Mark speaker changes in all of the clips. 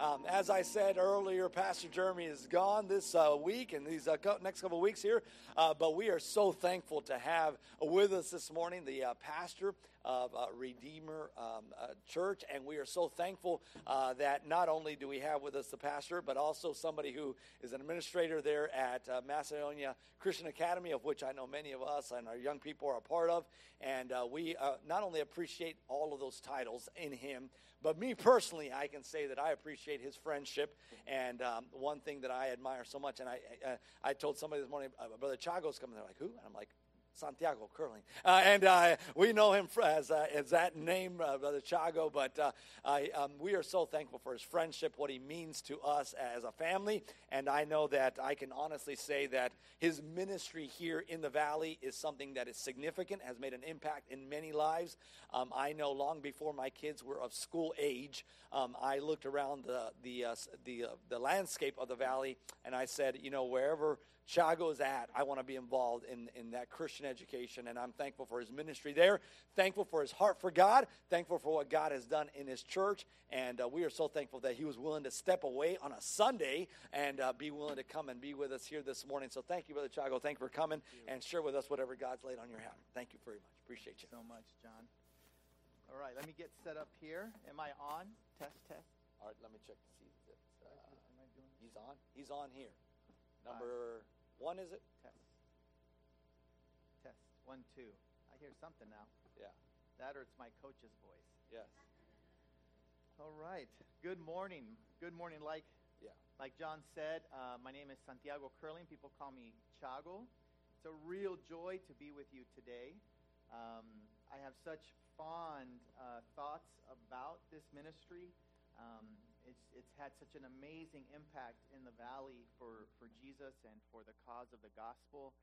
Speaker 1: Um, as I said earlier, Pastor Jeremy is gone this uh, week and these uh, next couple weeks here, uh, but we are so thankful to have with us this morning the uh, pastor of uh, Redeemer um, uh, Church. And we are so thankful uh, that not only do we have with us the pastor, but also somebody who is an administrator there at uh, Macedonia Christian Academy, of which I know many of us and our young people are a part of. And uh, we uh, not only appreciate all of those titles in him, but me personally, I can say that I appreciate his friendship. And um, one thing that I admire so much, and I, I told somebody this morning, Brother Chago's coming. They're like, who? And I'm like, Santiago Curling. Uh, and uh, we know him as, uh, as that name, uh, Brother Chago, but uh, I, um, we are so thankful for his friendship, what he means to us as a family. And I know that I can honestly say that his ministry here in the valley is something that is significant, has made an impact in many lives. Um, I know long before my kids were of school age, um, I looked around the, the, uh, the, the landscape of the valley and I said, you know, wherever Chago's at. I want to be involved in, in that Christian education, and I'm thankful for his ministry there, thankful for his heart for God, thankful for what God has done in his church, and uh, we are so thankful that he was willing to step away on a Sunday and uh, be willing to come and be with us here this morning. So thank you, Brother Chago. Thank you for coming and share with us whatever God's laid on your heart. Thank you very much. Appreciate you.
Speaker 2: so much, John. All right, let me get set up here. Am I on? Test, test.
Speaker 1: All right, let me check to see if uh, he's on. He's on here. Number one, is it?
Speaker 2: Test. Test. One, two. I hear something now.
Speaker 1: Yeah.
Speaker 2: That or it's my coach's voice.
Speaker 1: Yes.
Speaker 2: All right. Good morning. Good morning. Like,
Speaker 1: yeah.
Speaker 2: like John said, uh, my name is Santiago Curling. People call me Chago. It's a real joy to be with you today. Um, I have such fond uh, thoughts about this ministry. Um, it's, it's had such an amazing impact in the valley for, for Jesus and for the cause of the gospel.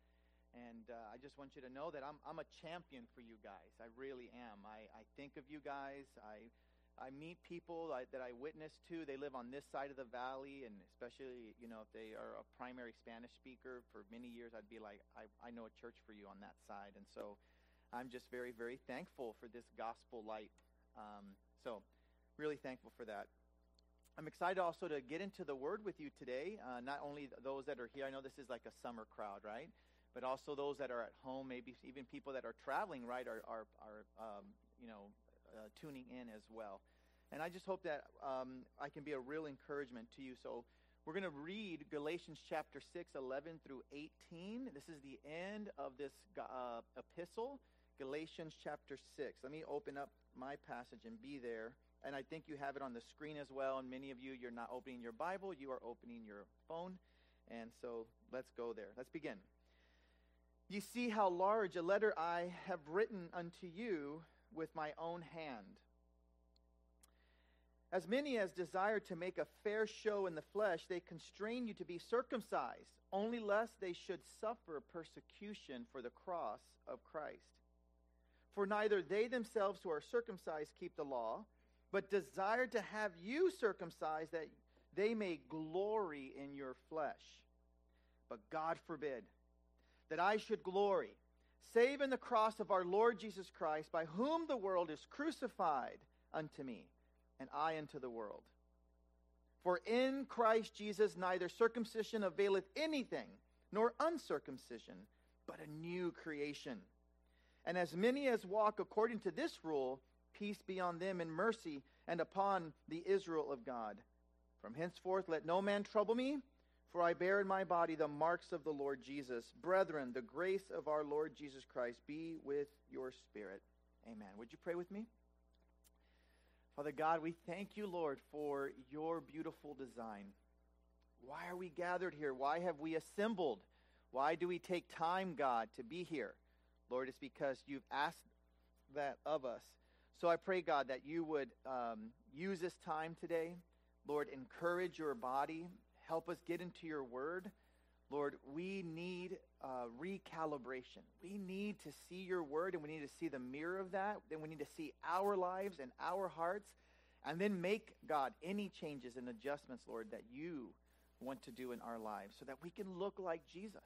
Speaker 2: And uh, I just want you to know that I'm, I'm a champion for you guys. I really am. I, I think of you guys. I, I meet people I, that I witness to. They live on this side of the valley, and especially, you know, if they are a primary Spanish speaker for many years, I'd be like, I, I know a church for you on that side. And so I'm just very, very thankful for this gospel light. Um, so, really thankful for that. I'm excited also to get into the Word with you today. Uh, not only those that are here, I know this is like a summer crowd, right? But also those that are at home, maybe even people that are traveling, right, are, are, are um, you know, uh, tuning in as well. And I just hope that um, I can be a real encouragement to you. So we're going to read Galatians chapter 6, 11 through 18. This is the end of this uh, epistle, Galatians chapter 6. Let me open up my passage and be there and I think you have it on the screen as well. And many of you, you're not opening your Bible, you are opening your phone. And so let's go there. Let's begin. You see how large a letter I have written unto you with my own hand. As many as desire to make a fair show in the flesh, they constrain you to be circumcised, only lest they should suffer persecution for the cross of Christ. For neither they themselves who are circumcised keep the law but desire to have you circumcised that they may glory in your flesh. But God forbid that I should glory, save in the cross of our Lord Jesus Christ, by whom the world is crucified unto me, and I unto the world. For in Christ Jesus neither circumcision availeth anything, nor uncircumcision, but a new creation. And as many as walk according to this rule, Peace be on them and mercy, and upon the Israel of God. From henceforth let no man trouble me, for I bear in my body the marks of the Lord Jesus. Brethren, the grace of our Lord Jesus Christ be with your spirit. Amen. Would you pray with me? Father God, we thank you, Lord, for your beautiful design. Why are we gathered here? Why have we assembled? Why do we take time, God, to be here? Lord, it's because you've asked that of us. So I pray, God, that you would um, use this time today. Lord, encourage your body. Help us get into your word. Lord, we need uh, recalibration. We need to see your word and we need to see the mirror of that. Then we need to see our lives and our hearts and then make, God, any changes and adjustments, Lord, that you want to do in our lives so that we can look like Jesus,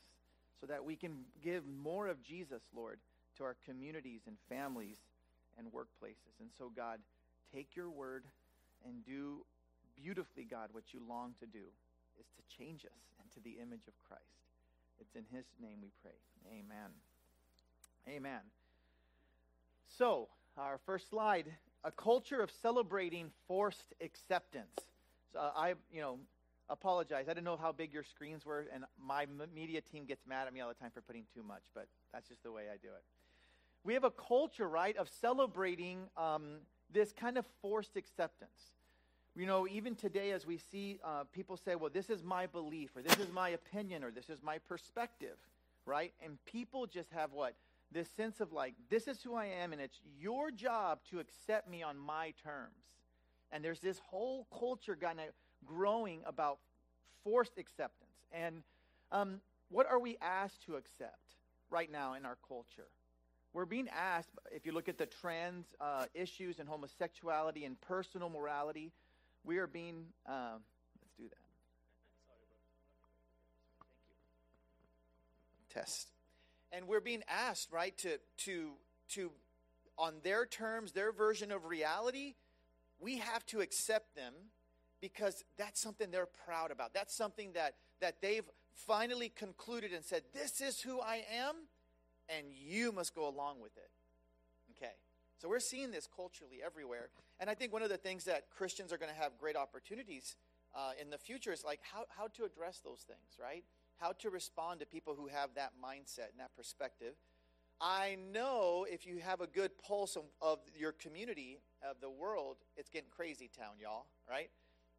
Speaker 2: so that we can give more of Jesus, Lord, to our communities and families and workplaces. And so, God, take your word and do beautifully, God, what you long to do is to change us into the image of Christ. It's in his name we pray. Amen. Amen. So, our first slide a culture of celebrating forced acceptance. So I, you know, apologize. I didn't know how big your screens were, and my media team gets mad at me all the time for putting too much, but that's just the way I do it. We have a culture, right, of celebrating um, this kind of forced acceptance. You know, even today, as we see uh, people say, well, this is my belief, or this is my opinion, or this is my perspective, right? And people just have what? This sense of like, this is who I am, and it's your job to accept me on my terms. And there's this whole culture of growing about forced acceptance. And um, what are we asked to accept right now in our culture? We're being asked, if you look at the trans uh, issues and homosexuality and personal morality, we are being, um, let's do that. Test. And we're being asked, right, to, to, to, on their terms, their version of reality, we have to accept them because that's something they're proud about. That's something that, that they've finally concluded and said, This is who I am, and you must go along with it. Okay. So we're seeing this culturally everywhere. And I think one of the things that Christians are going to have great opportunities uh, in the future is like how, how to address those things, right? How to respond to people who have that mindset and that perspective. I know if you have a good pulse of, of your community, of the world, it's getting crazy town, y'all, right?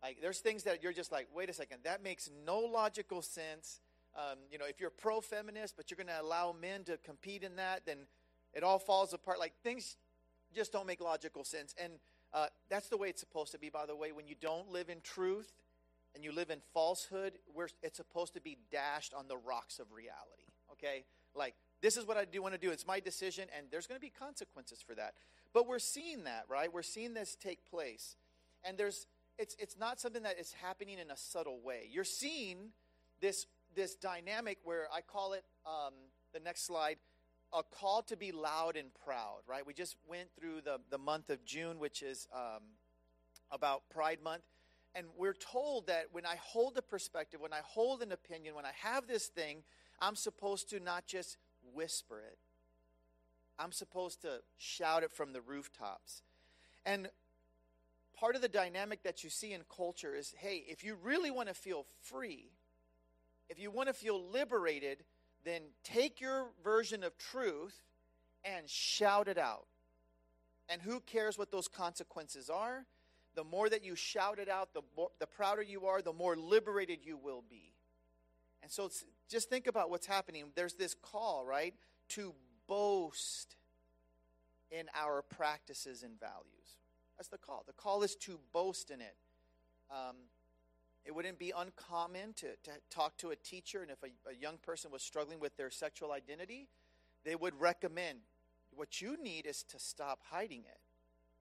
Speaker 2: Like, there's things that you're just like, wait a second, that makes no logical sense. Um, you know, if you're pro feminist, but you're going to allow men to compete in that, then it all falls apart. Like, things just don't make logical sense. And uh, that's the way it's supposed to be, by the way. When you don't live in truth and you live in falsehood, it's supposed to be dashed on the rocks of reality. Okay? Like, this is what I do want to do. It's my decision, and there's going to be consequences for that. But we're seeing that, right? We're seeing this take place. And there's it's, it's not something that is happening in a subtle way. You're seeing this, this dynamic where I call it, um, the next slide, a call to be loud and proud, right? We just went through the, the month of June, which is um, about Pride Month. And we're told that when I hold a perspective, when I hold an opinion, when I have this thing, I'm supposed to not just whisper it, I'm supposed to shout it from the rooftops. And part of the dynamic that you see in culture is hey, if you really want to feel free, if you want to feel liberated, then take your version of truth and shout it out. And who cares what those consequences are? The more that you shout it out, the, more, the prouder you are, the more liberated you will be. And so just think about what's happening. There's this call, right, to boast in our practices and values. That's the call. The call is to boast in it. Um, it wouldn't be uncommon to, to talk to a teacher, and if a, a young person was struggling with their sexual identity, they would recommend what you need is to stop hiding it.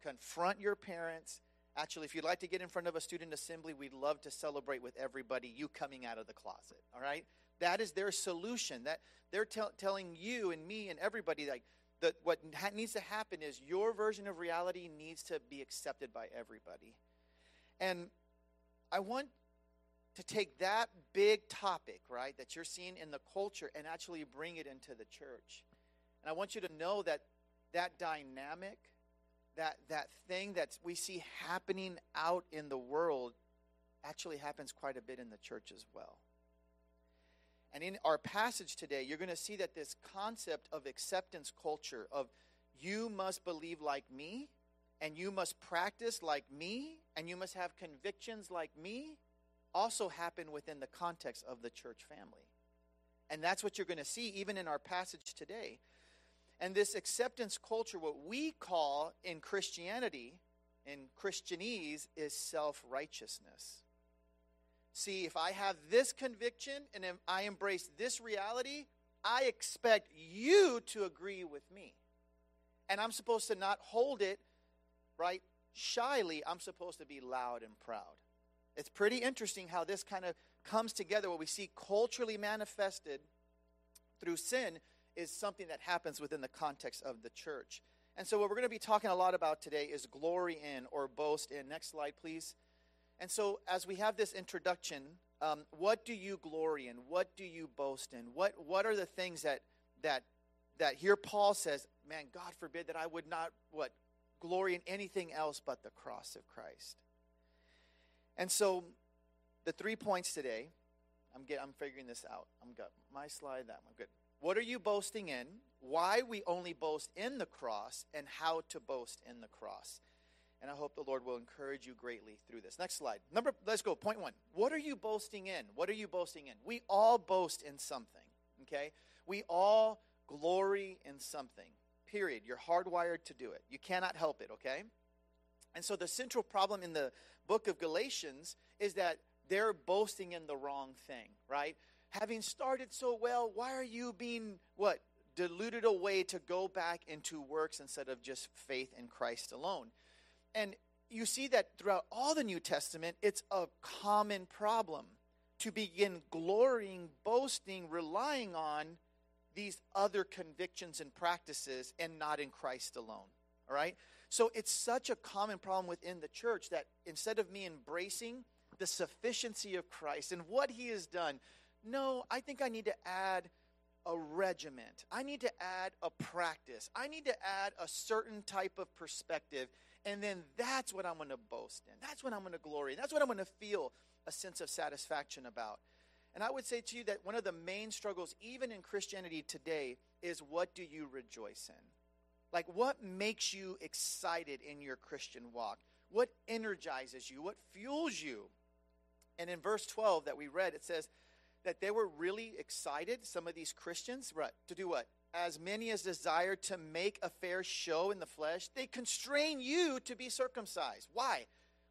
Speaker 2: Confront your parents. Actually, if you'd like to get in front of a student assembly, we'd love to celebrate with everybody you coming out of the closet. All right? That is their solution. That they're tell, telling you and me and everybody like that what ha- needs to happen is your version of reality needs to be accepted by everybody. And I want to take that big topic, right, that you're seeing in the culture and actually bring it into the church. And I want you to know that that dynamic, that that thing that we see happening out in the world actually happens quite a bit in the church as well. And in our passage today, you're going to see that this concept of acceptance culture, of you must believe like me, and you must practice like me, and you must have convictions like me, also happen within the context of the church family. And that's what you're going to see even in our passage today. And this acceptance culture, what we call in Christianity, in Christianese, is self righteousness. See, if I have this conviction and if I embrace this reality, I expect you to agree with me. And I'm supposed to not hold it, right, shyly. I'm supposed to be loud and proud. It's pretty interesting how this kind of comes together. What we see culturally manifested through sin is something that happens within the context of the church. And so, what we're going to be talking a lot about today is glory in or boast in. Next slide, please. And so, as we have this introduction, um, what do you glory in? What do you boast in? What What are the things that that that here Paul says, "Man, God forbid that I would not what glory in anything else but the cross of Christ." And so, the three points today, I'm get, I'm figuring this out. I'm got my slide. That one good. What are you boasting in? Why we only boast in the cross, and how to boast in the cross. And I hope the Lord will encourage you greatly through this. Next slide. Number, let's go. Point one. What are you boasting in? What are you boasting in? We all boast in something, okay? We all glory in something, period. You're hardwired to do it. You cannot help it, okay? And so the central problem in the book of Galatians is that they're boasting in the wrong thing, right? Having started so well, why are you being, what, deluded away to go back into works instead of just faith in Christ alone? And you see that throughout all the New Testament, it's a common problem to begin glorying, boasting, relying on these other convictions and practices and not in Christ alone. All right? So it's such a common problem within the church that instead of me embracing the sufficiency of Christ and what he has done, no, I think I need to add a regiment. I need to add a practice. I need to add a certain type of perspective and then that's what I'm going to boast in. That's what I'm going to glory in. That's what I'm going to feel a sense of satisfaction about. And I would say to you that one of the main struggles, even in Christianity today, is what do you rejoice in? Like, what makes you excited in your Christian walk? What energizes you? What fuels you? And in verse 12 that we read, it says that they were really excited, some of these Christians, right, to do what? As many as desire to make a fair show in the flesh, they constrain you to be circumcised. Why?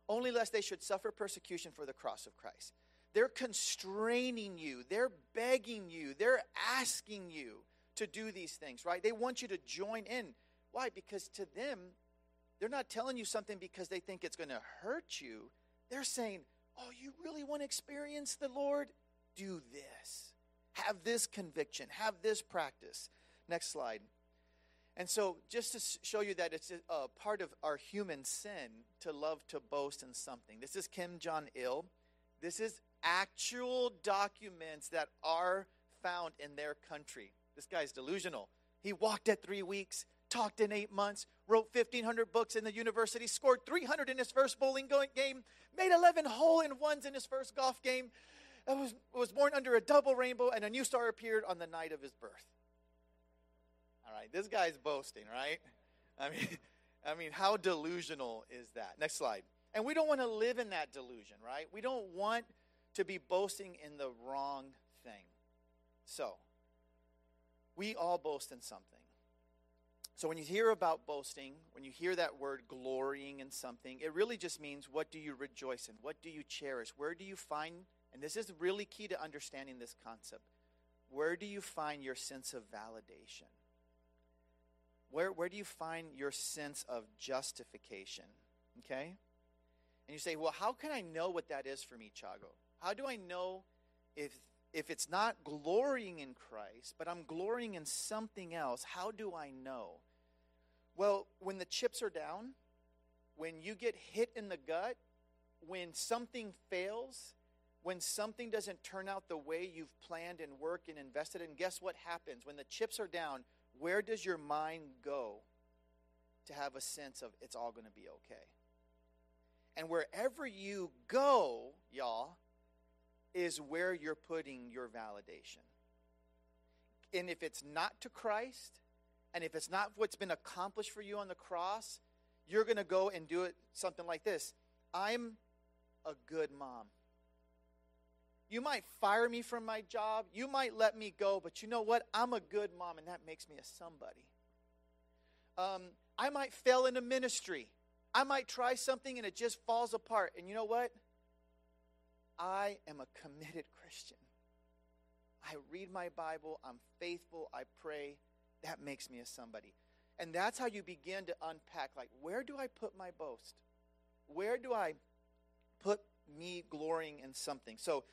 Speaker 2: Only lest they should suffer persecution for the cross of Christ. They're constraining you, they're begging you, they're asking you to do these things, right? They want you to join in. Why? Because to them, they're not telling you something because they think it's going to hurt you. They're saying, Oh, you really want to experience the Lord? Do this. Have this conviction, have this practice. Next slide. And so, just to show you that it's a part of our human sin to love to boast in something. This is Kim Jong il. This is actual documents that are found in their country. This guy's delusional. He walked at three weeks, talked in eight months, wrote 1,500 books in the university, scored 300 in his first bowling game, made 11 hole in ones in his first golf game, was, was born under a double rainbow, and a new star appeared on the night of his birth. Right, this guy's boasting, right? I mean, I mean, how delusional is that? Next slide. And we don't want to live in that delusion, right? We don't want to be boasting in the wrong thing. So, we all boast in something. So, when you hear about boasting, when you hear that word glorying in something, it really just means what do you rejoice in? What do you cherish? Where do you find, and this is really key to understanding this concept, where do you find your sense of validation? Where, where do you find your sense of justification? Okay? And you say, well, how can I know what that is for me, Chago? How do I know if, if it's not glorying in Christ, but I'm glorying in something else? How do I know? Well, when the chips are down, when you get hit in the gut, when something fails, when something doesn't turn out the way you've planned and worked and invested in, guess what happens? When the chips are down, where does your mind go to have a sense of it's all going to be okay? And wherever you go, y'all, is where you're putting your validation. And if it's not to Christ, and if it's not what's been accomplished for you on the cross, you're going to go and do it something like this I'm a good mom. You might fire me from my job. You might let me go, but you know what? I'm a good mom, and that makes me a somebody. Um, I might fail in a ministry. I might try something and it just falls apart. And you know what? I am a committed Christian. I read my Bible. I'm faithful. I pray. That makes me a somebody. And that's how you begin to unpack like, where do I put my boast? Where do I put me glorying in something? So,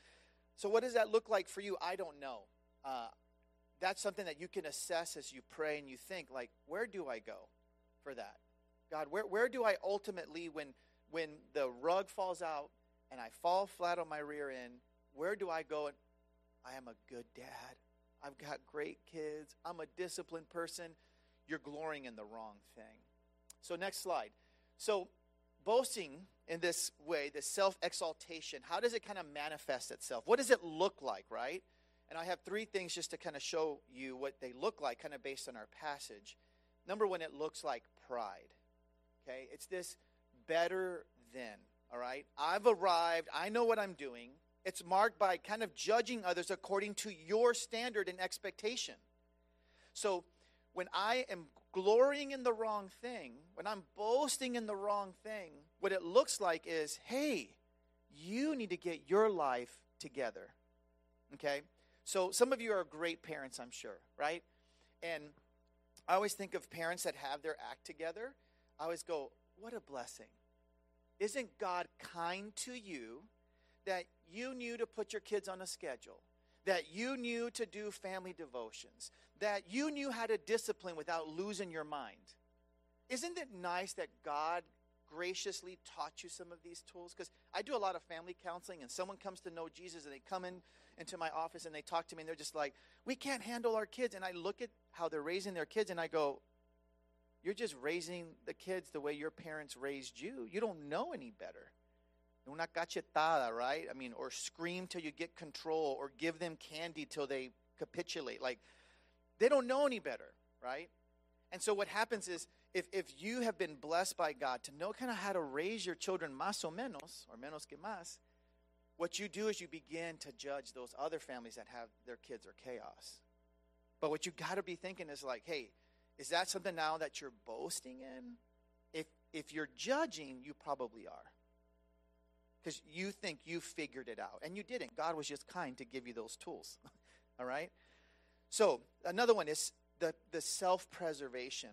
Speaker 2: so, what does that look like for you? I don't know. Uh, that's something that you can assess as you pray and you think, like, where do I go for that? God, where, where do I ultimately, when, when the rug falls out and I fall flat on my rear end, where do I go? And I am a good dad. I've got great kids. I'm a disciplined person. You're glorying in the wrong thing. So, next slide. So, boasting in this way, this self exaltation, how does it kind of manifest itself? What does it look like, right? And I have three things just to kind of show you what they look like, kind of based on our passage. Number one, it looks like pride. Okay? It's this better than, all right? I've arrived, I know what I'm doing. It's marked by kind of judging others according to your standard and expectation. So when I am glorying in the wrong thing, when I'm boasting in the wrong thing, what it looks like is hey, you need to get your life together. Okay? So some of you are great parents, I'm sure, right? And I always think of parents that have their act together. I always go, what a blessing. Isn't God kind to you that you knew to put your kids on a schedule? That you knew to do family devotions, that you knew how to discipline without losing your mind. Isn't it nice that God graciously taught you some of these tools? Because I do a lot of family counseling, and someone comes to know Jesus, and they come in into my office and they talk to me, and they're just like, "We can't handle our kids." And I look at how they're raising their kids, and I go, "You're just raising the kids the way your parents raised you. You don't know any better." Una cachetada, right? I mean, or scream till you get control, or give them candy till they capitulate. Like, they don't know any better, right? And so what happens is if, if you have been blessed by God to know kind of how to raise your children más o menos, or menos que más, what you do is you begin to judge those other families that have their kids are chaos. But what you got to be thinking is like, hey, is that something now that you're boasting in? If if you're judging, you probably are. Because you think you figured it out. And you didn't. God was just kind to give you those tools. All right? So another one is the, the self-preservation.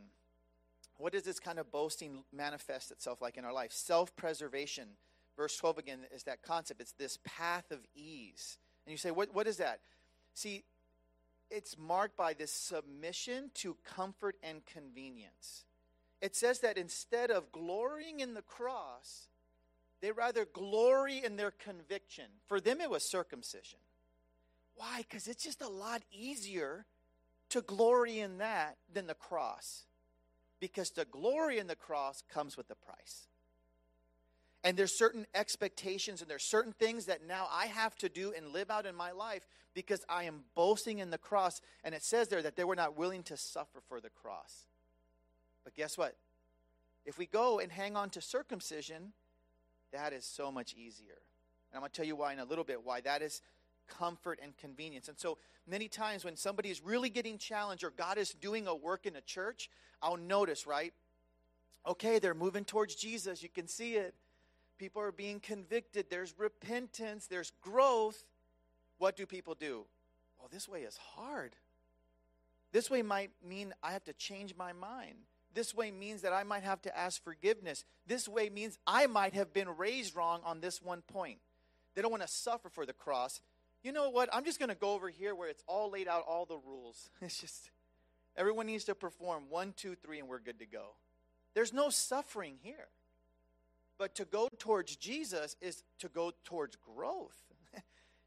Speaker 2: What does this kind of boasting manifest itself like in our life? Self-preservation. Verse 12 again is that concept. It's this path of ease. And you say, what, what is that? See, it's marked by this submission to comfort and convenience. It says that instead of glorying in the cross, they rather glory in their conviction. For them, it was circumcision. Why? Because it's just a lot easier to glory in that than the cross. Because the glory in the cross comes with the price. And there's certain expectations and there's certain things that now I have to do and live out in my life because I am boasting in the cross. And it says there that they were not willing to suffer for the cross. But guess what? If we go and hang on to circumcision, that is so much easier. And I'm going to tell you why in a little bit, why that is comfort and convenience. And so many times when somebody is really getting challenged or God is doing a work in a church, I'll notice, right? Okay, they're moving towards Jesus. You can see it. People are being convicted. There's repentance. There's growth. What do people do? Well, this way is hard. This way might mean I have to change my mind. This way means that I might have to ask forgiveness. This way means I might have been raised wrong on this one point. They don't want to suffer for the cross. You know what? I'm just going to go over here where it's all laid out, all the rules. It's just, everyone needs to perform one, two, three, and we're good to go. There's no suffering here. But to go towards Jesus is to go towards growth.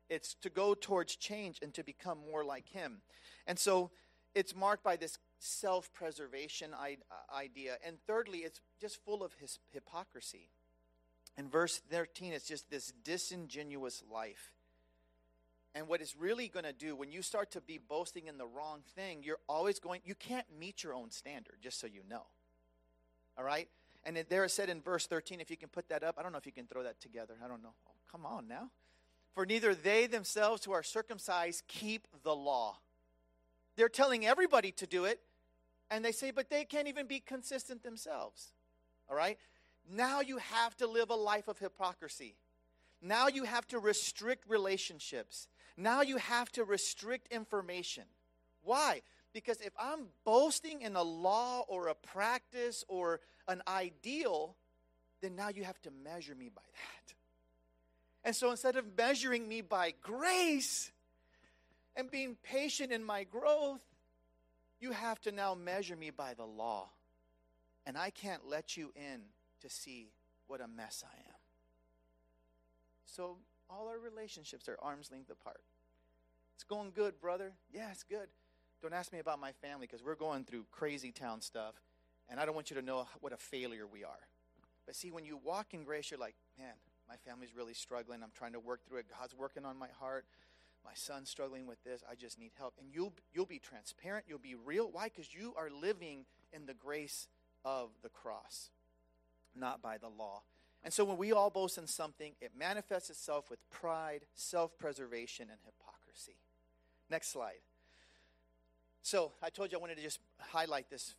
Speaker 2: it's to go towards change and to become more like Him. And so it's marked by this self preservation uh, idea. And thirdly, it's just full of his hypocrisy. In verse 13, it's just this disingenuous life. And what it's really going to do when you start to be boasting in the wrong thing, you're always going, you can't meet your own standard, just so you know. All right? And there it said in verse 13, if you can put that up, I don't know if you can throw that together. I don't know. Oh, come on now. For neither they themselves who are circumcised keep the law. They're telling everybody to do it, and they say, but they can't even be consistent themselves. All right? Now you have to live a life of hypocrisy. Now you have to restrict relationships. Now you have to restrict information. Why? Because if I'm boasting in a law or a practice or an ideal, then now you have to measure me by that. And so instead of measuring me by grace and being patient in my growth, you have to now measure me by the law. And I can't let you in to see what a mess I am. So all our relationships are arm's length apart. It's going good, brother. Yeah, it's good. Don't ask me about my family because we're going through crazy town stuff, and I don't want you to know what a failure we are. But see, when you walk in grace, you're like, man, my family's really struggling. I'm trying to work through it. God's working on my heart. My son's struggling with this. I just need help. And you'll you'll be transparent. You'll be real. Why? Because you are living in the grace of the cross, not by the law. And so when we all boast in something, it manifests itself with pride, self-preservation, and hypocrisy. Next slide. So I told you I wanted to just highlight this.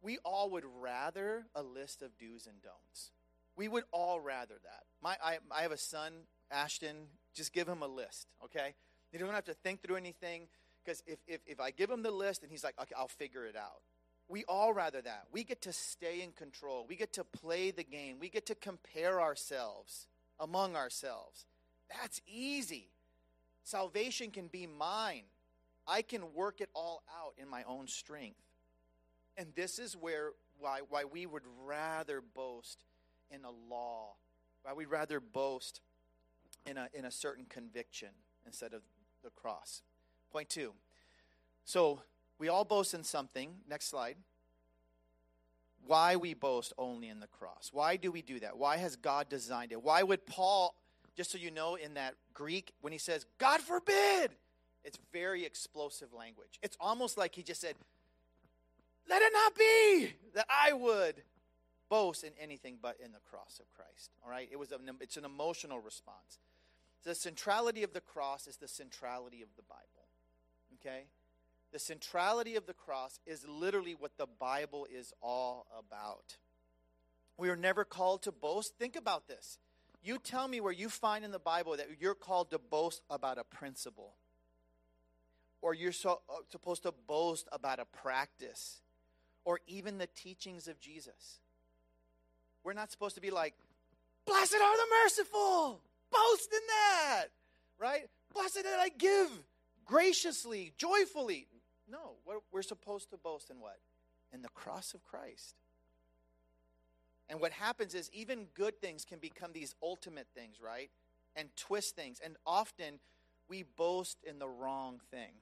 Speaker 2: We all would rather a list of do's and don'ts. We would all rather that. My, I, I have a son, Ashton. Just give him a list, okay? You don't have to think through anything because if, if, if I give him the list and he's like, okay, I'll figure it out. We all rather that. We get to stay in control. We get to play the game. We get to compare ourselves among ourselves. That's easy. Salvation can be mine. I can work it all out in my own strength. And this is where why, why we would rather boast in a law, why we'd rather boast in a, in a certain conviction instead of the cross. Point two. So we all boast in something. Next slide. Why we boast only in the cross. Why do we do that? Why has God designed it? Why would Paul, just so you know, in that Greek, when he says, God forbid, it's very explosive language. It's almost like he just said, Let it not be that I would boast in anything but in the cross of Christ. All right? It was an, it's an emotional response. The centrality of the cross is the centrality of the Bible. Okay? The centrality of the cross is literally what the Bible is all about. We are never called to boast. Think about this. You tell me where you find in the Bible that you're called to boast about a principle, or you're so, uh, supposed to boast about a practice, or even the teachings of Jesus. We're not supposed to be like, Blessed are the merciful, boast in that, right? Blessed that I give graciously, joyfully. No, what we're supposed to boast in what? In the cross of Christ. And what happens is even good things can become these ultimate things, right? And twist things. And often we boast in the wrong thing.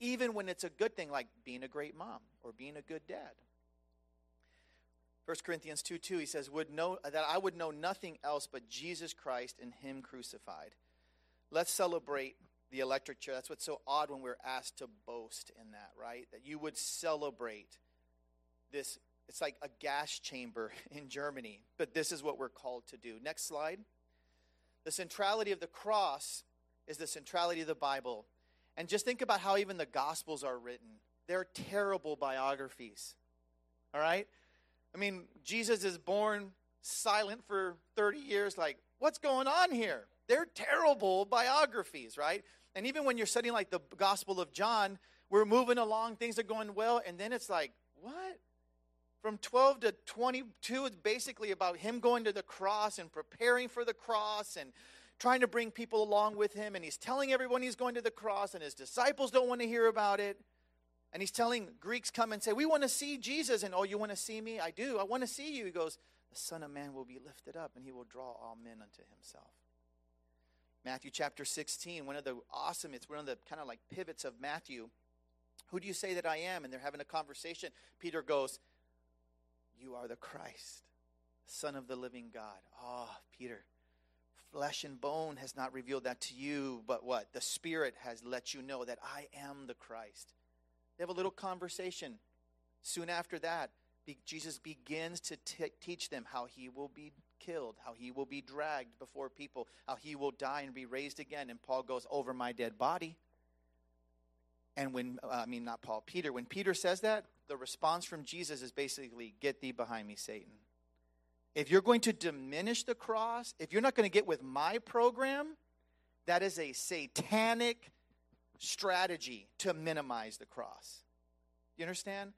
Speaker 2: Even when it's a good thing, like being a great mom or being a good dad. 1 Corinthians 2 2, he says, would know, that I would know nothing else but Jesus Christ and Him crucified. Let's celebrate the electric chair. That's what's so odd when we're asked to boast in that, right? That you would celebrate this. It's like a gas chamber in Germany, but this is what we're called to do. Next slide. The centrality of the cross is the centrality of the Bible. And just think about how even the Gospels are written. They're terrible biographies. All right? I mean, Jesus is born silent for 30 years. Like, what's going on here? They're terrible biographies, right? And even when you're studying like the Gospel of John, we're moving along, things are going well, and then it's like, what? From 12 to 22 is basically about him going to the cross and preparing for the cross and trying to bring people along with him. And he's telling everyone he's going to the cross, and his disciples don't want to hear about it. And he's telling Greeks come and say, We want to see Jesus. And oh, you want to see me? I do. I want to see you. He goes, The Son of Man will be lifted up, and he will draw all men unto himself. Matthew chapter 16, one of the awesome, it's one of the kind of like pivots of Matthew. Who do you say that I am? And they're having a conversation. Peter goes, You are the Christ, Son of the living God. Oh, Peter, flesh and bone has not revealed that to you, but what? The Spirit has let you know that I am the Christ. They have a little conversation. Soon after that, Jesus begins to t- teach them how he will be killed, how he will be dragged before people, how he will die and be raised again. And Paul goes, Over my dead body. And when, uh, I mean, not Paul, Peter, when Peter says that, the response from Jesus is basically, Get thee behind me, Satan. If you're going to diminish the cross, if you're not going to get with my program, that is a satanic strategy to minimize the cross. You understand?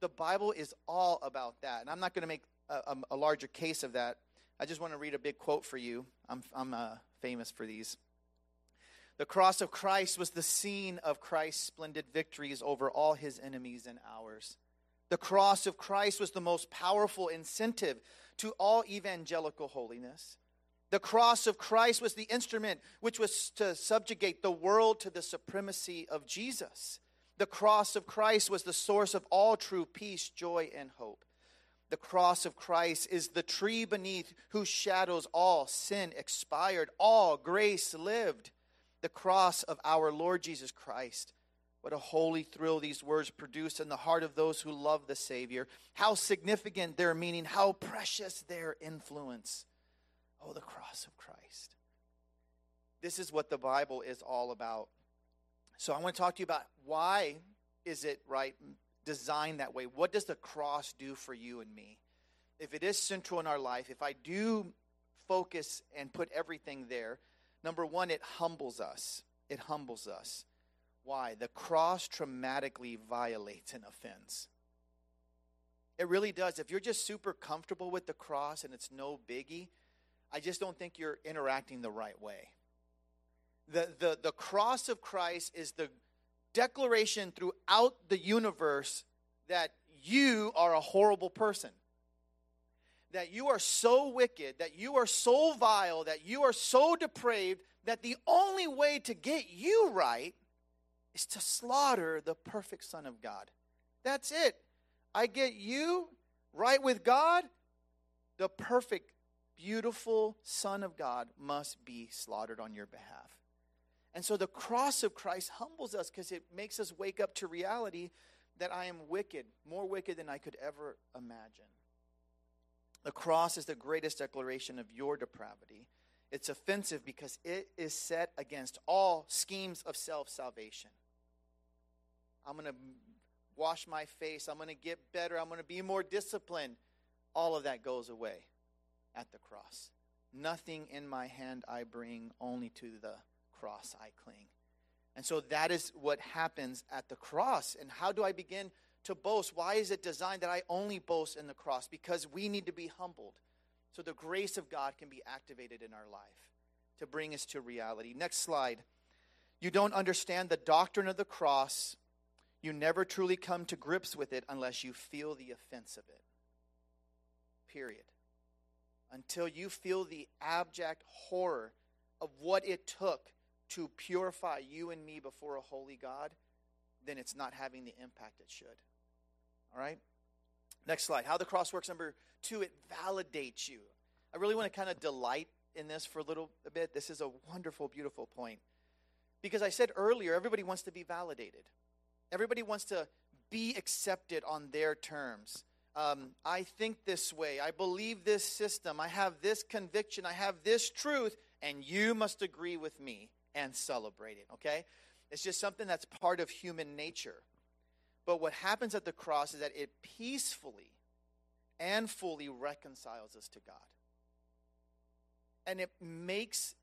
Speaker 2: The Bible is all about that. And I'm not going to make a, a, a, larger case of that. I just want to read a big quote for you. I'm, I'm uh, famous for these. The cross of Christ was the scene of Christ's splendid victories over all his enemies and ours. The cross of Christ was the most powerful incentive to all evangelical holiness. The cross of Christ was the instrument which was to subjugate the world to the supremacy of Jesus. The cross of Christ was the source of all true peace, joy, and hope. The cross of Christ is the tree beneath whose shadows all sin expired, all grace lived. The cross of our Lord Jesus Christ. What a holy thrill these words produce in the heart of those who love the Savior. How significant their meaning, how precious their influence. Oh, the cross of Christ. This is what the Bible is all about. So I want to talk to you about why is it right designed that way? What does the cross do for you and me? If it is central in our life, if I do focus and put everything there, number one, it humbles us. It humbles us. Why? The cross traumatically violates an offense. It really does. If you're just super comfortable with the cross and it's no biggie, I just don't think you're interacting the right way. The, the, the cross of Christ is the declaration throughout the universe that you are a horrible person. That you are so wicked, that you are so vile, that you are so depraved, that the only way to get you right is to slaughter the perfect Son of God. That's it. I get you right with God, the perfect, beautiful Son of God must be slaughtered on your behalf. And so the cross of Christ humbles us because it makes us wake up to reality that I am wicked, more wicked than I could ever imagine. The cross is the greatest declaration of your depravity. It's offensive because it is set against all schemes of self salvation. I'm going to wash my face. I'm going to get better. I'm going to be more disciplined. All of that goes away at the cross. Nothing in my hand I bring, only to the cross I cling. And so that is what happens at the cross. And how do I begin to boast? Why is it designed that I only boast in the cross? Because we need to be humbled so the grace of God can be activated in our life to bring us to reality. Next slide. You don't understand the doctrine of the cross. You never truly come to grips with it unless you feel the offense of it. Period. Until you feel the abject horror of what it took to purify you and me before a holy God, then it's not having the impact it should. All right? Next slide. How the cross works. Number two, it validates you. I really want to kind of delight in this for a little bit. This is a wonderful, beautiful point. Because I said earlier, everybody wants to be validated, everybody wants to be accepted on their terms. Um, I think this way. I believe this system. I have this conviction. I have this truth, and you must agree with me and celebrate it, okay? It's just something that's part of human nature. But what happens at the cross is that it peacefully and fully reconciles us to God. And it makes,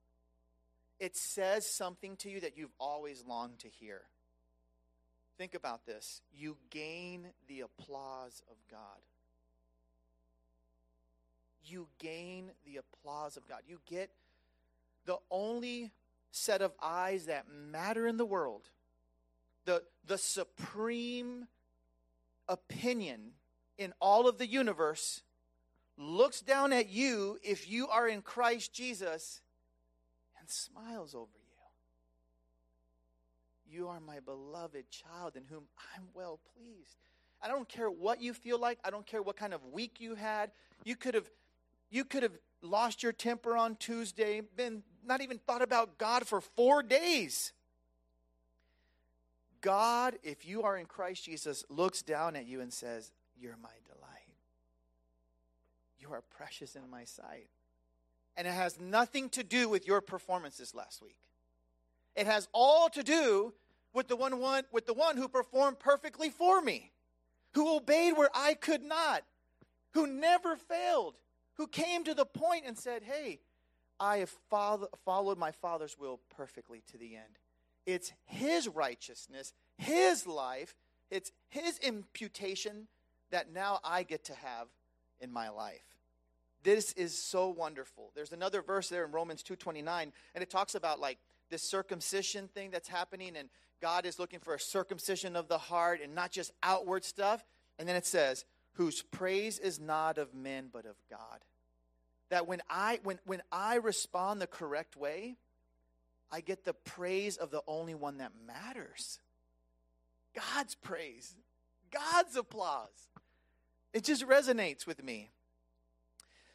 Speaker 2: it says something to you that you've always longed to hear. Think about this. You gain the applause of God. You gain the applause of God. You get the only set of eyes that matter in the world, the, the supreme opinion in all of the universe, looks down at you if you are in Christ Jesus and smiles over you. You are my beloved child in whom I'm well pleased. I don't care what you feel like. I don't care what kind of week you had. You could have you could have lost your temper on Tuesday, been not even thought about God for four days. God, if you are in Christ Jesus, looks down at you and says, You're my delight. You are precious in my sight. And it has nothing to do with your performances last week. It has all to do with the one, one with the one who performed perfectly for me, who obeyed where I could not, who never failed, who came to the point and said, Hey, I have follow, followed my Father's will perfectly to the end. It's His righteousness, His life, it's His imputation that now I get to have in my life. This is so wonderful. There's another verse there in Romans 2:29 and it talks about like this circumcision thing that's happening and God is looking for a circumcision of the heart and not just outward stuff. And then it says, whose praise is not of men but of God. that when I when when I respond the correct way, I get the praise of the only one that matters. God's praise, God's applause. It just resonates with me.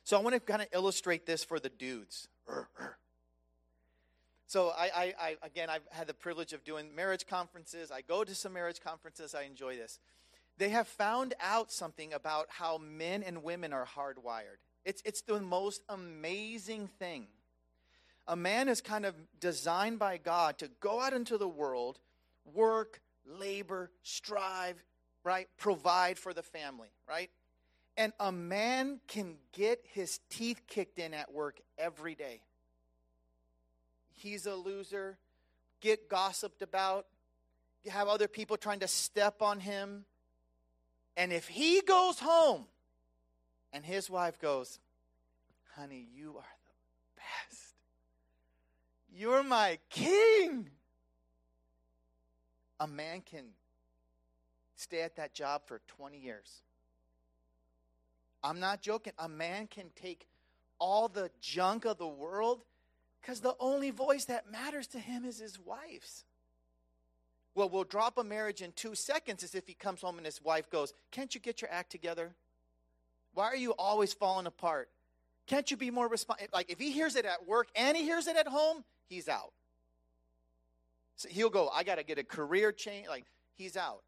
Speaker 2: So I want to kind of illustrate this for the dudes. So I, I, I, again, I've had the privilege of doing marriage conferences. I go to some marriage conferences. I enjoy this. They have found out something about how men and women are hardwired. It's, it's the most amazing thing. A man is kind of designed by God to go out into the world, work, labor, strive, right? Provide for the family, right? And a man can get his teeth kicked in at work every day he's a loser, get gossiped about, have other people trying to step on him. And if he goes home and his wife goes, Honey, you are the best. You're my king. A man can stay at that job for 20 years. I'm not joking. A man can take all the junk of the world because the only voice that matters to him is his wife's. Well, we'll drop a marriage in two seconds as if he comes home and his wife goes, Can't you get your act together? Why are you always falling apart? Can't you be more responsible? Like, if he hears it at work and he hears it at home, he's out. So he'll go, I got to get a career change. Like, he's out.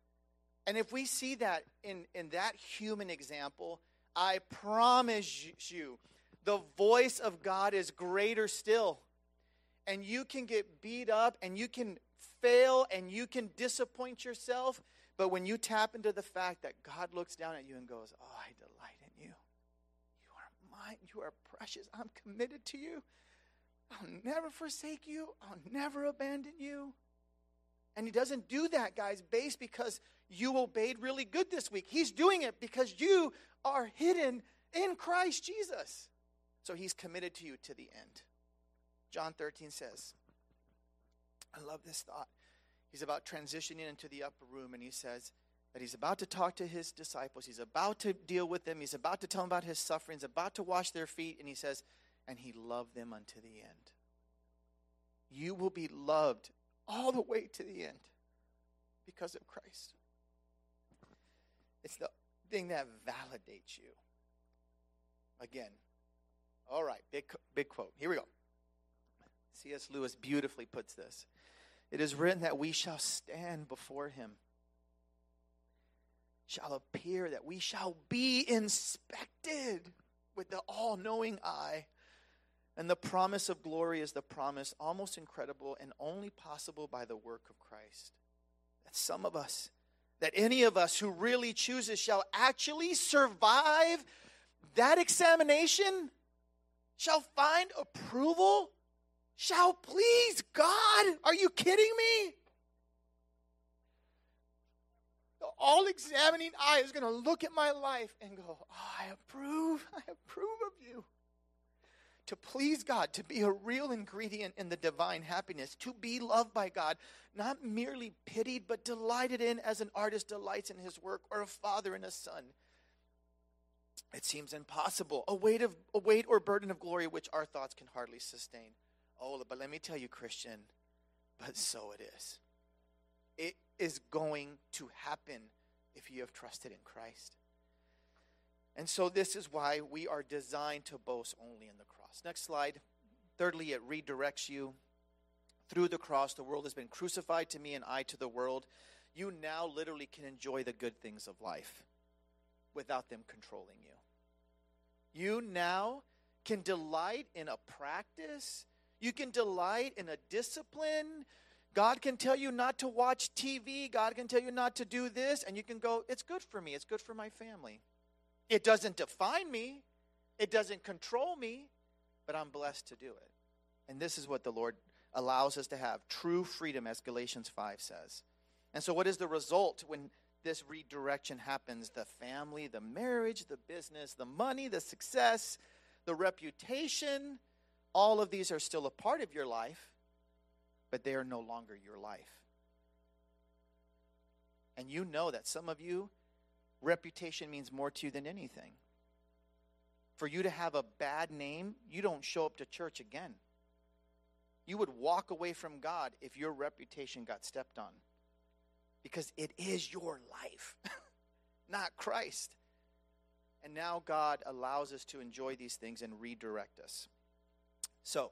Speaker 2: And if we see that in, in that human example, I promise you, the voice of God is greater still. And you can get beat up and you can fail and you can disappoint yourself. But when you tap into the fact that God looks down at you and goes, Oh, I delight in you. You are mine. You are precious. I'm committed to you. I'll never forsake you. I'll never abandon you. And he doesn't do that, guys, based because you obeyed really good this week. He's doing it because you are hidden in Christ Jesus. So he's committed to you to the end. John 13 says, I love this thought. He's about transitioning into the upper room, and he says that he's about to talk to his disciples. He's about to deal with them. He's about to tell them about his sufferings, about to wash their feet, and he says, and he loved them unto the end. You will be loved all the way to the end because of Christ. It's the thing that validates you. Again, all right, big, big quote. Here we go. C.S. Lewis beautifully puts this It is written that we shall stand before him, shall appear, that we shall be inspected with the all knowing eye. And the promise of glory is the promise, almost incredible and only possible by the work of Christ. That some of us, that any of us who really chooses, shall actually survive that examination shall find approval, shall please God. Are you kidding me? The all examining eye is going to look at my life and go, oh, I approve, I approve of you. To please God, to be a real ingredient in the divine happiness, to be loved by God, not merely pitied, but delighted in as an artist delights in his work or a father in a son it seems impossible. A weight of a weight or burden of glory which our thoughts can hardly sustain. But let me tell you, Christian, but so it is. It is going to happen if you have trusted in Christ. And so this is why we are designed to boast only in the cross. Next slide. Thirdly, it redirects you. Through the cross, the world has been crucified to me and I to the world. You now literally can enjoy the good things of life without them controlling you. You now can delight in a practice, you can delight in a discipline. God can tell you not to watch TV, God can tell you not to do this, and you can go, it's good for me, it's good for my family. It doesn't define me, it doesn't control me, but I'm blessed to do it. And this is what the Lord allows us to have true freedom, as Galatians 5 says. And so, what is the result when this redirection happens the family, the marriage, the business, the money, the success, the reputation all of these are still a part of your life, but they are no longer your life. And you know that some of you, reputation means more to you than anything. for you to have a bad name, you don't show up to church again. You would walk away from God if your reputation got stepped on. Because it is your life, not Christ. And now God allows us to enjoy these things and redirect us. So,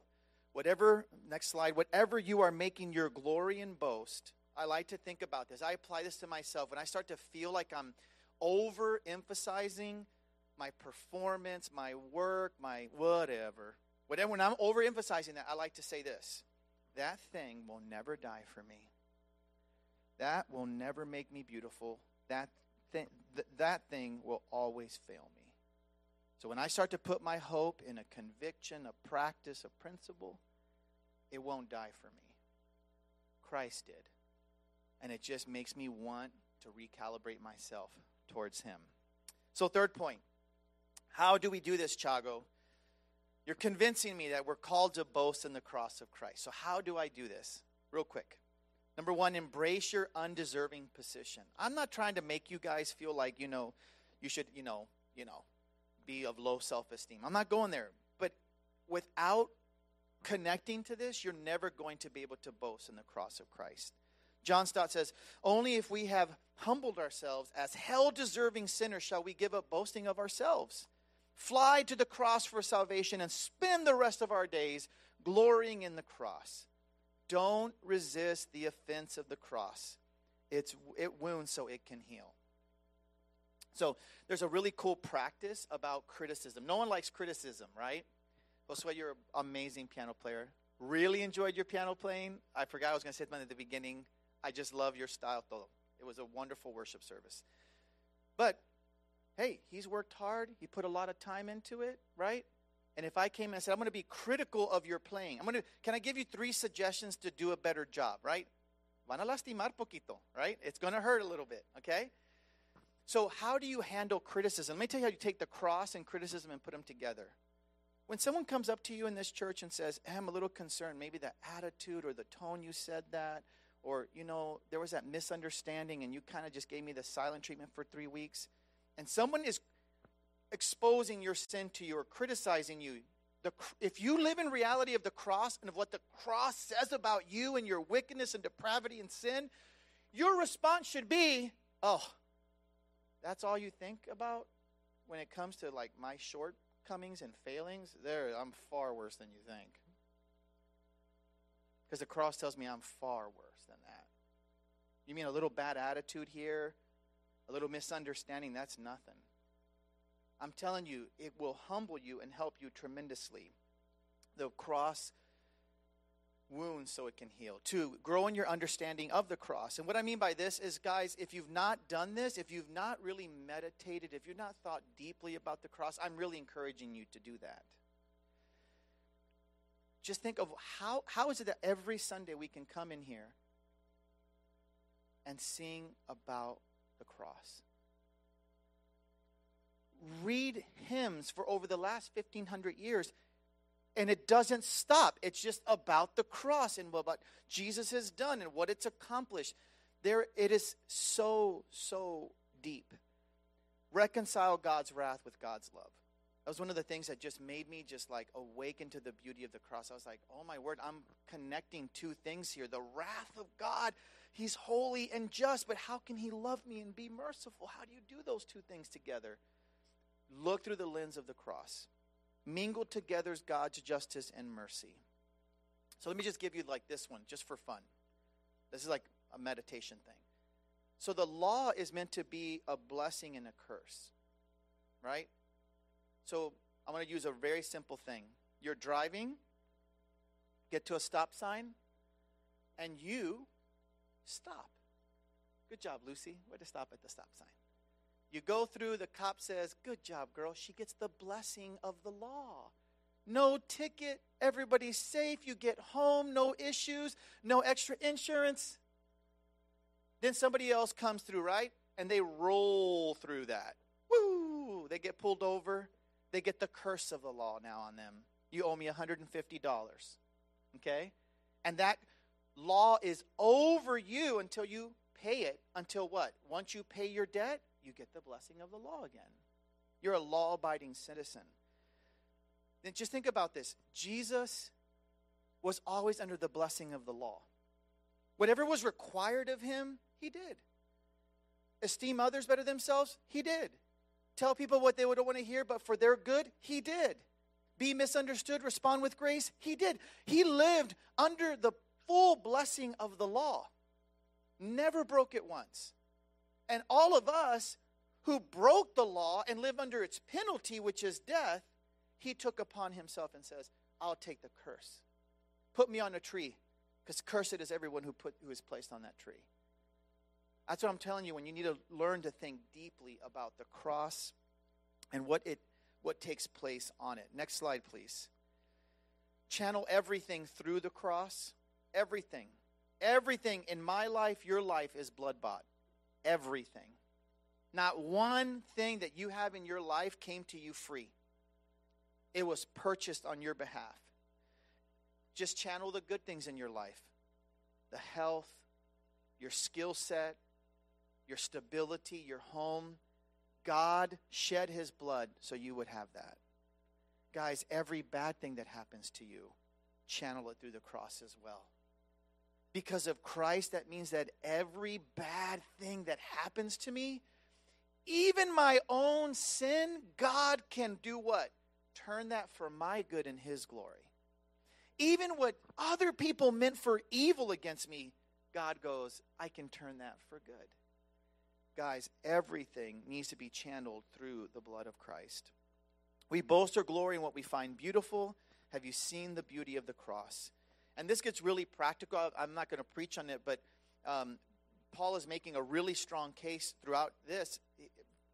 Speaker 2: whatever, next slide, whatever you are making your glory and boast, I like to think about this. I apply this to myself. When I start to feel like I'm overemphasizing my performance, my work, my whatever, whatever, when I'm overemphasizing that, I like to say this that thing will never die for me. That will never make me beautiful. That, thing, th- that thing will always fail me. So when I start to put my hope in a conviction, a practice, a principle, it won't die for me. Christ did. And it just makes me want to recalibrate myself towards Him. So, third point how do we do this, Chago? You're convincing me that we're called to boast in the cross of Christ. So, how do I do this? Real quick. Number one, embrace your undeserving position. I'm not trying to make you guys feel like, you know, you should, you know, you know, be of low self-esteem. I'm not going there. But without connecting to this, you're never going to be able to boast in the cross of Christ. John Stott says, Only if we have humbled ourselves as hell deserving sinners shall we give up boasting of ourselves fly to the cross for salvation, and spend the rest of our days glorying in the cross. Don't resist the offense of the cross. It's, it wounds so it can heal. So there's a really cool practice about criticism. No one likes criticism, right? Josue, you're an amazing piano player. Really enjoyed your piano playing. I forgot I was going to say that at the beginning. I just love your style, todo. It was a wonderful worship service. But hey, he's worked hard. He put a lot of time into it, right? And if I came and said, I'm going to be critical of your playing, I'm going to, can I give you three suggestions to do a better job, right? Van a lastimar poquito, right? It's going to hurt a little bit, okay? So, how do you handle criticism? Let me tell you how you take the cross and criticism and put them together. When someone comes up to you in this church and says, hey, I'm a little concerned, maybe the attitude or the tone you said that, or, you know, there was that misunderstanding and you kind of just gave me the silent treatment for three weeks and someone is exposing your sin to you or criticizing you, the, if you live in reality of the cross and of what the cross says about you and your wickedness and depravity and sin, your response should be, oh, that's all you think about when it comes to like my shortcomings and failings? There, I'm far worse than you think. Because the cross tells me I'm far worse than that. You mean a little bad attitude here, a little misunderstanding, that's nothing. I'm telling you, it will humble you and help you tremendously. The cross wounds so it can heal. Two, grow in your understanding of the cross. And what I mean by this is, guys, if you've not done this, if you've not really meditated, if you've not thought deeply about the cross, I'm really encouraging you to do that. Just think of how, how is it that every Sunday we can come in here and sing about the cross. Read hymns for over the last 1500 years, and it doesn't stop. It's just about the cross and what Jesus has done and what it's accomplished. There, it is so, so deep. Reconcile God's wrath with God's love. That was one of the things that just made me just like awaken to the beauty of the cross. I was like, oh my word, I'm connecting two things here the wrath of God He's holy and just, but how can He love me and be merciful? How do you do those two things together? Look through the lens of the cross. Mingle together is God's justice and mercy. So let me just give you like this one, just for fun. This is like a meditation thing. So the law is meant to be a blessing and a curse, right? So I'm going to use a very simple thing. You're driving, get to a stop sign, and you Stop. Good job, Lucy. Way to stop at the stop sign. You go through, the cop says, Good job, girl. She gets the blessing of the law. No ticket. Everybody's safe. You get home. No issues. No extra insurance. Then somebody else comes through, right? And they roll through that. Woo! They get pulled over. They get the curse of the law now on them. You owe me $150. Okay? And that law is over you until you pay it. Until what? Once you pay your debt, you get the blessing of the law again. You're a law abiding citizen. Then just think about this Jesus was always under the blessing of the law. Whatever was required of him, he did. Esteem others better than themselves, he did. Tell people what they would want to hear, but for their good, he did. Be misunderstood, respond with grace, he did. He lived under the full blessing of the law, never broke it once. And all of us who broke the law and live under its penalty, which is death, he took upon himself and says, I'll take the curse. Put me on a tree, because cursed is everyone who, put, who is placed on that tree. That's what I'm telling you when you need to learn to think deeply about the cross and what it what takes place on it. Next slide, please. Channel everything through the cross. Everything. Everything in my life, your life is blood bought. Everything. Not one thing that you have in your life came to you free. It was purchased on your behalf. Just channel the good things in your life the health, your skill set, your stability, your home. God shed his blood so you would have that. Guys, every bad thing that happens to you, channel it through the cross as well. Because of Christ, that means that every bad thing that happens to me, even my own sin, God can do what? Turn that for my good and his glory. Even what other people meant for evil against me, God goes, I can turn that for good. Guys, everything needs to be channeled through the blood of Christ. We boast our glory in what we find beautiful. Have you seen the beauty of the cross? And this gets really practical. I'm not going to preach on it, but um, Paul is making a really strong case throughout this.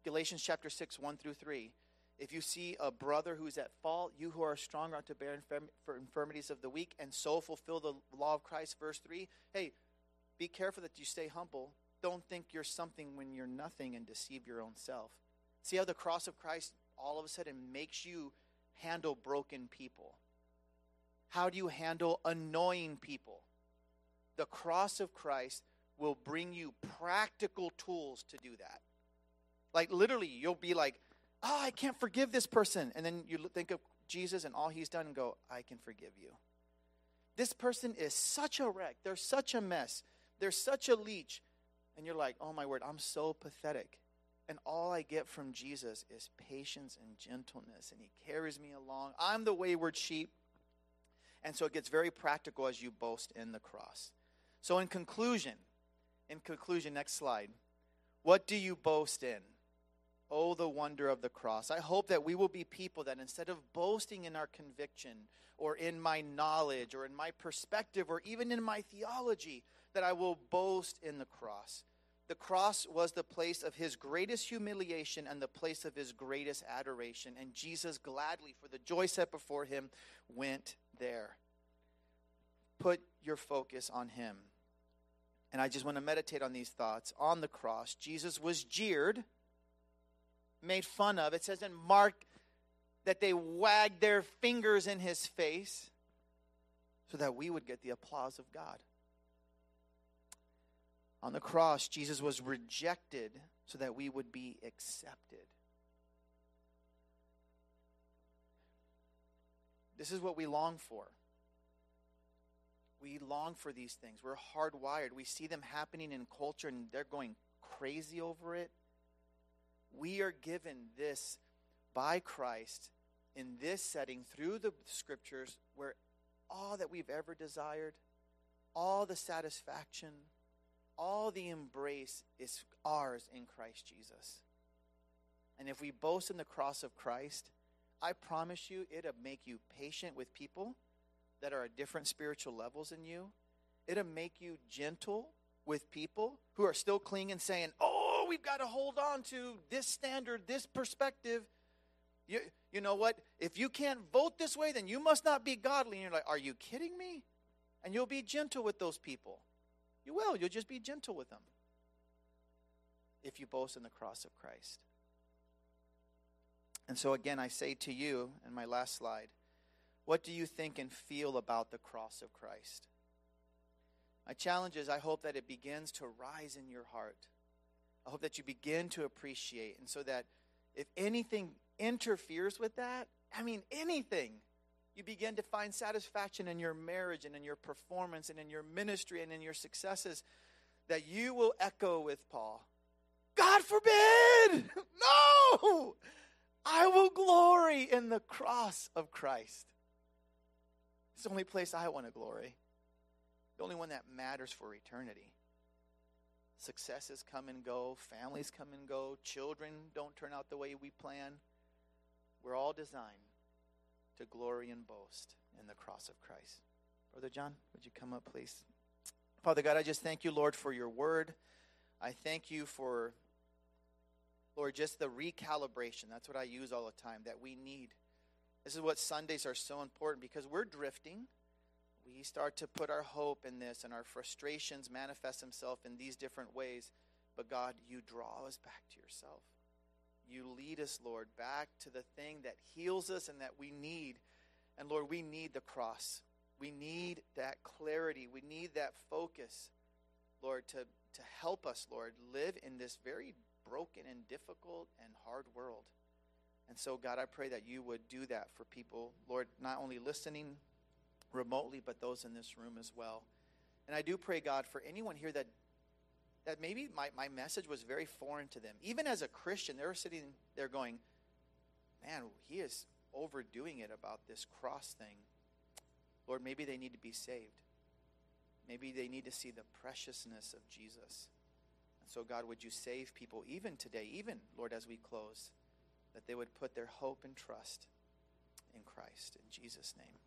Speaker 2: Galatians chapter 6, 1 through 3. If you see a brother who's at fault, you who are strong ought to bear infirm- for infirmities of the weak and so fulfill the law of Christ. Verse 3 Hey, be careful that you stay humble. Don't think you're something when you're nothing and deceive your own self. See how the cross of Christ all of a sudden makes you handle broken people? How do you handle annoying people? The cross of Christ will bring you practical tools to do that. Like literally, you'll be like, oh, I can't forgive this person. And then you think of Jesus and all he's done and go, I can forgive you. This person is such a wreck. They're such a mess. They're such a leech. And you're like, oh my word, I'm so pathetic. And all I get from Jesus is patience and gentleness, and he carries me along. I'm the wayward sheep. And so it gets very practical as you boast in the cross. So, in conclusion, in conclusion, next slide. What do you boast in? Oh, the wonder of the cross. I hope that we will be people that instead of boasting in our conviction or in my knowledge or in my perspective or even in my theology, that I will boast in the cross. The cross was the place of his greatest humiliation and the place of his greatest adoration. And Jesus gladly, for the joy set before him, went there. Put your focus on him. And I just want to meditate on these thoughts. On the cross, Jesus was jeered made fun of. It says in Mark that they wagged their fingers in his face so that we would get the applause of God. On the cross, Jesus was rejected so that we would be accepted. This is what we long for. We long for these things. We're hardwired. We see them happening in culture and they're going crazy over it. We are given this by Christ in this setting through the scriptures where all that we've ever desired, all the satisfaction, all the embrace is ours in Christ Jesus. And if we boast in the cross of Christ, I promise you it'll make you patient with people that are at different spiritual levels than you. It'll make you gentle with people who are still clinging, saying, Oh, we've got to hold on to this standard, this perspective. You, you know what? If you can't vote this way, then you must not be godly. And you're like, are you kidding me? And you'll be gentle with those people. You will. You'll just be gentle with them if you boast in the cross of Christ. And so, again, I say to you, in my last slide, what do you think and feel about the cross of Christ? My challenge is I hope that it begins to rise in your heart. I hope that you begin to appreciate, and so that if anything interferes with that, I mean, anything. You begin to find satisfaction in your marriage and in your performance and in your ministry and in your successes that you will echo with Paul. God forbid! No! I will glory in the cross of Christ. It's the only place I want to glory, the only one that matters for eternity. Successes come and go, families come and go, children don't turn out the way we plan. We're all designed to glory and boast in the cross of Christ. Brother John, would you come up, please? Father God, I just thank you, Lord, for your word. I thank you for, Lord, just the recalibration. That's what I use all the time that we need. This is what Sundays are so important because we're drifting. We start to put our hope in this, and our frustrations manifest themselves in these different ways. But God, you draw us back to yourself. You lead us, Lord, back to the thing that heals us and that we need. And Lord, we need the cross. We need that clarity. We need that focus, Lord, to, to help us, Lord, live in this very broken and difficult and hard world. And so, God, I pray that you would do that for people, Lord, not only listening remotely, but those in this room as well. And I do pray, God, for anyone here that that maybe my, my message was very foreign to them. Even as a Christian, they're sitting there going, Man, he is overdoing it about this cross thing. Lord, maybe they need to be saved. Maybe they need to see the preciousness of Jesus. So, God, would you save people even today, even, Lord, as we close, that they would put their hope and trust in Christ. In Jesus' name.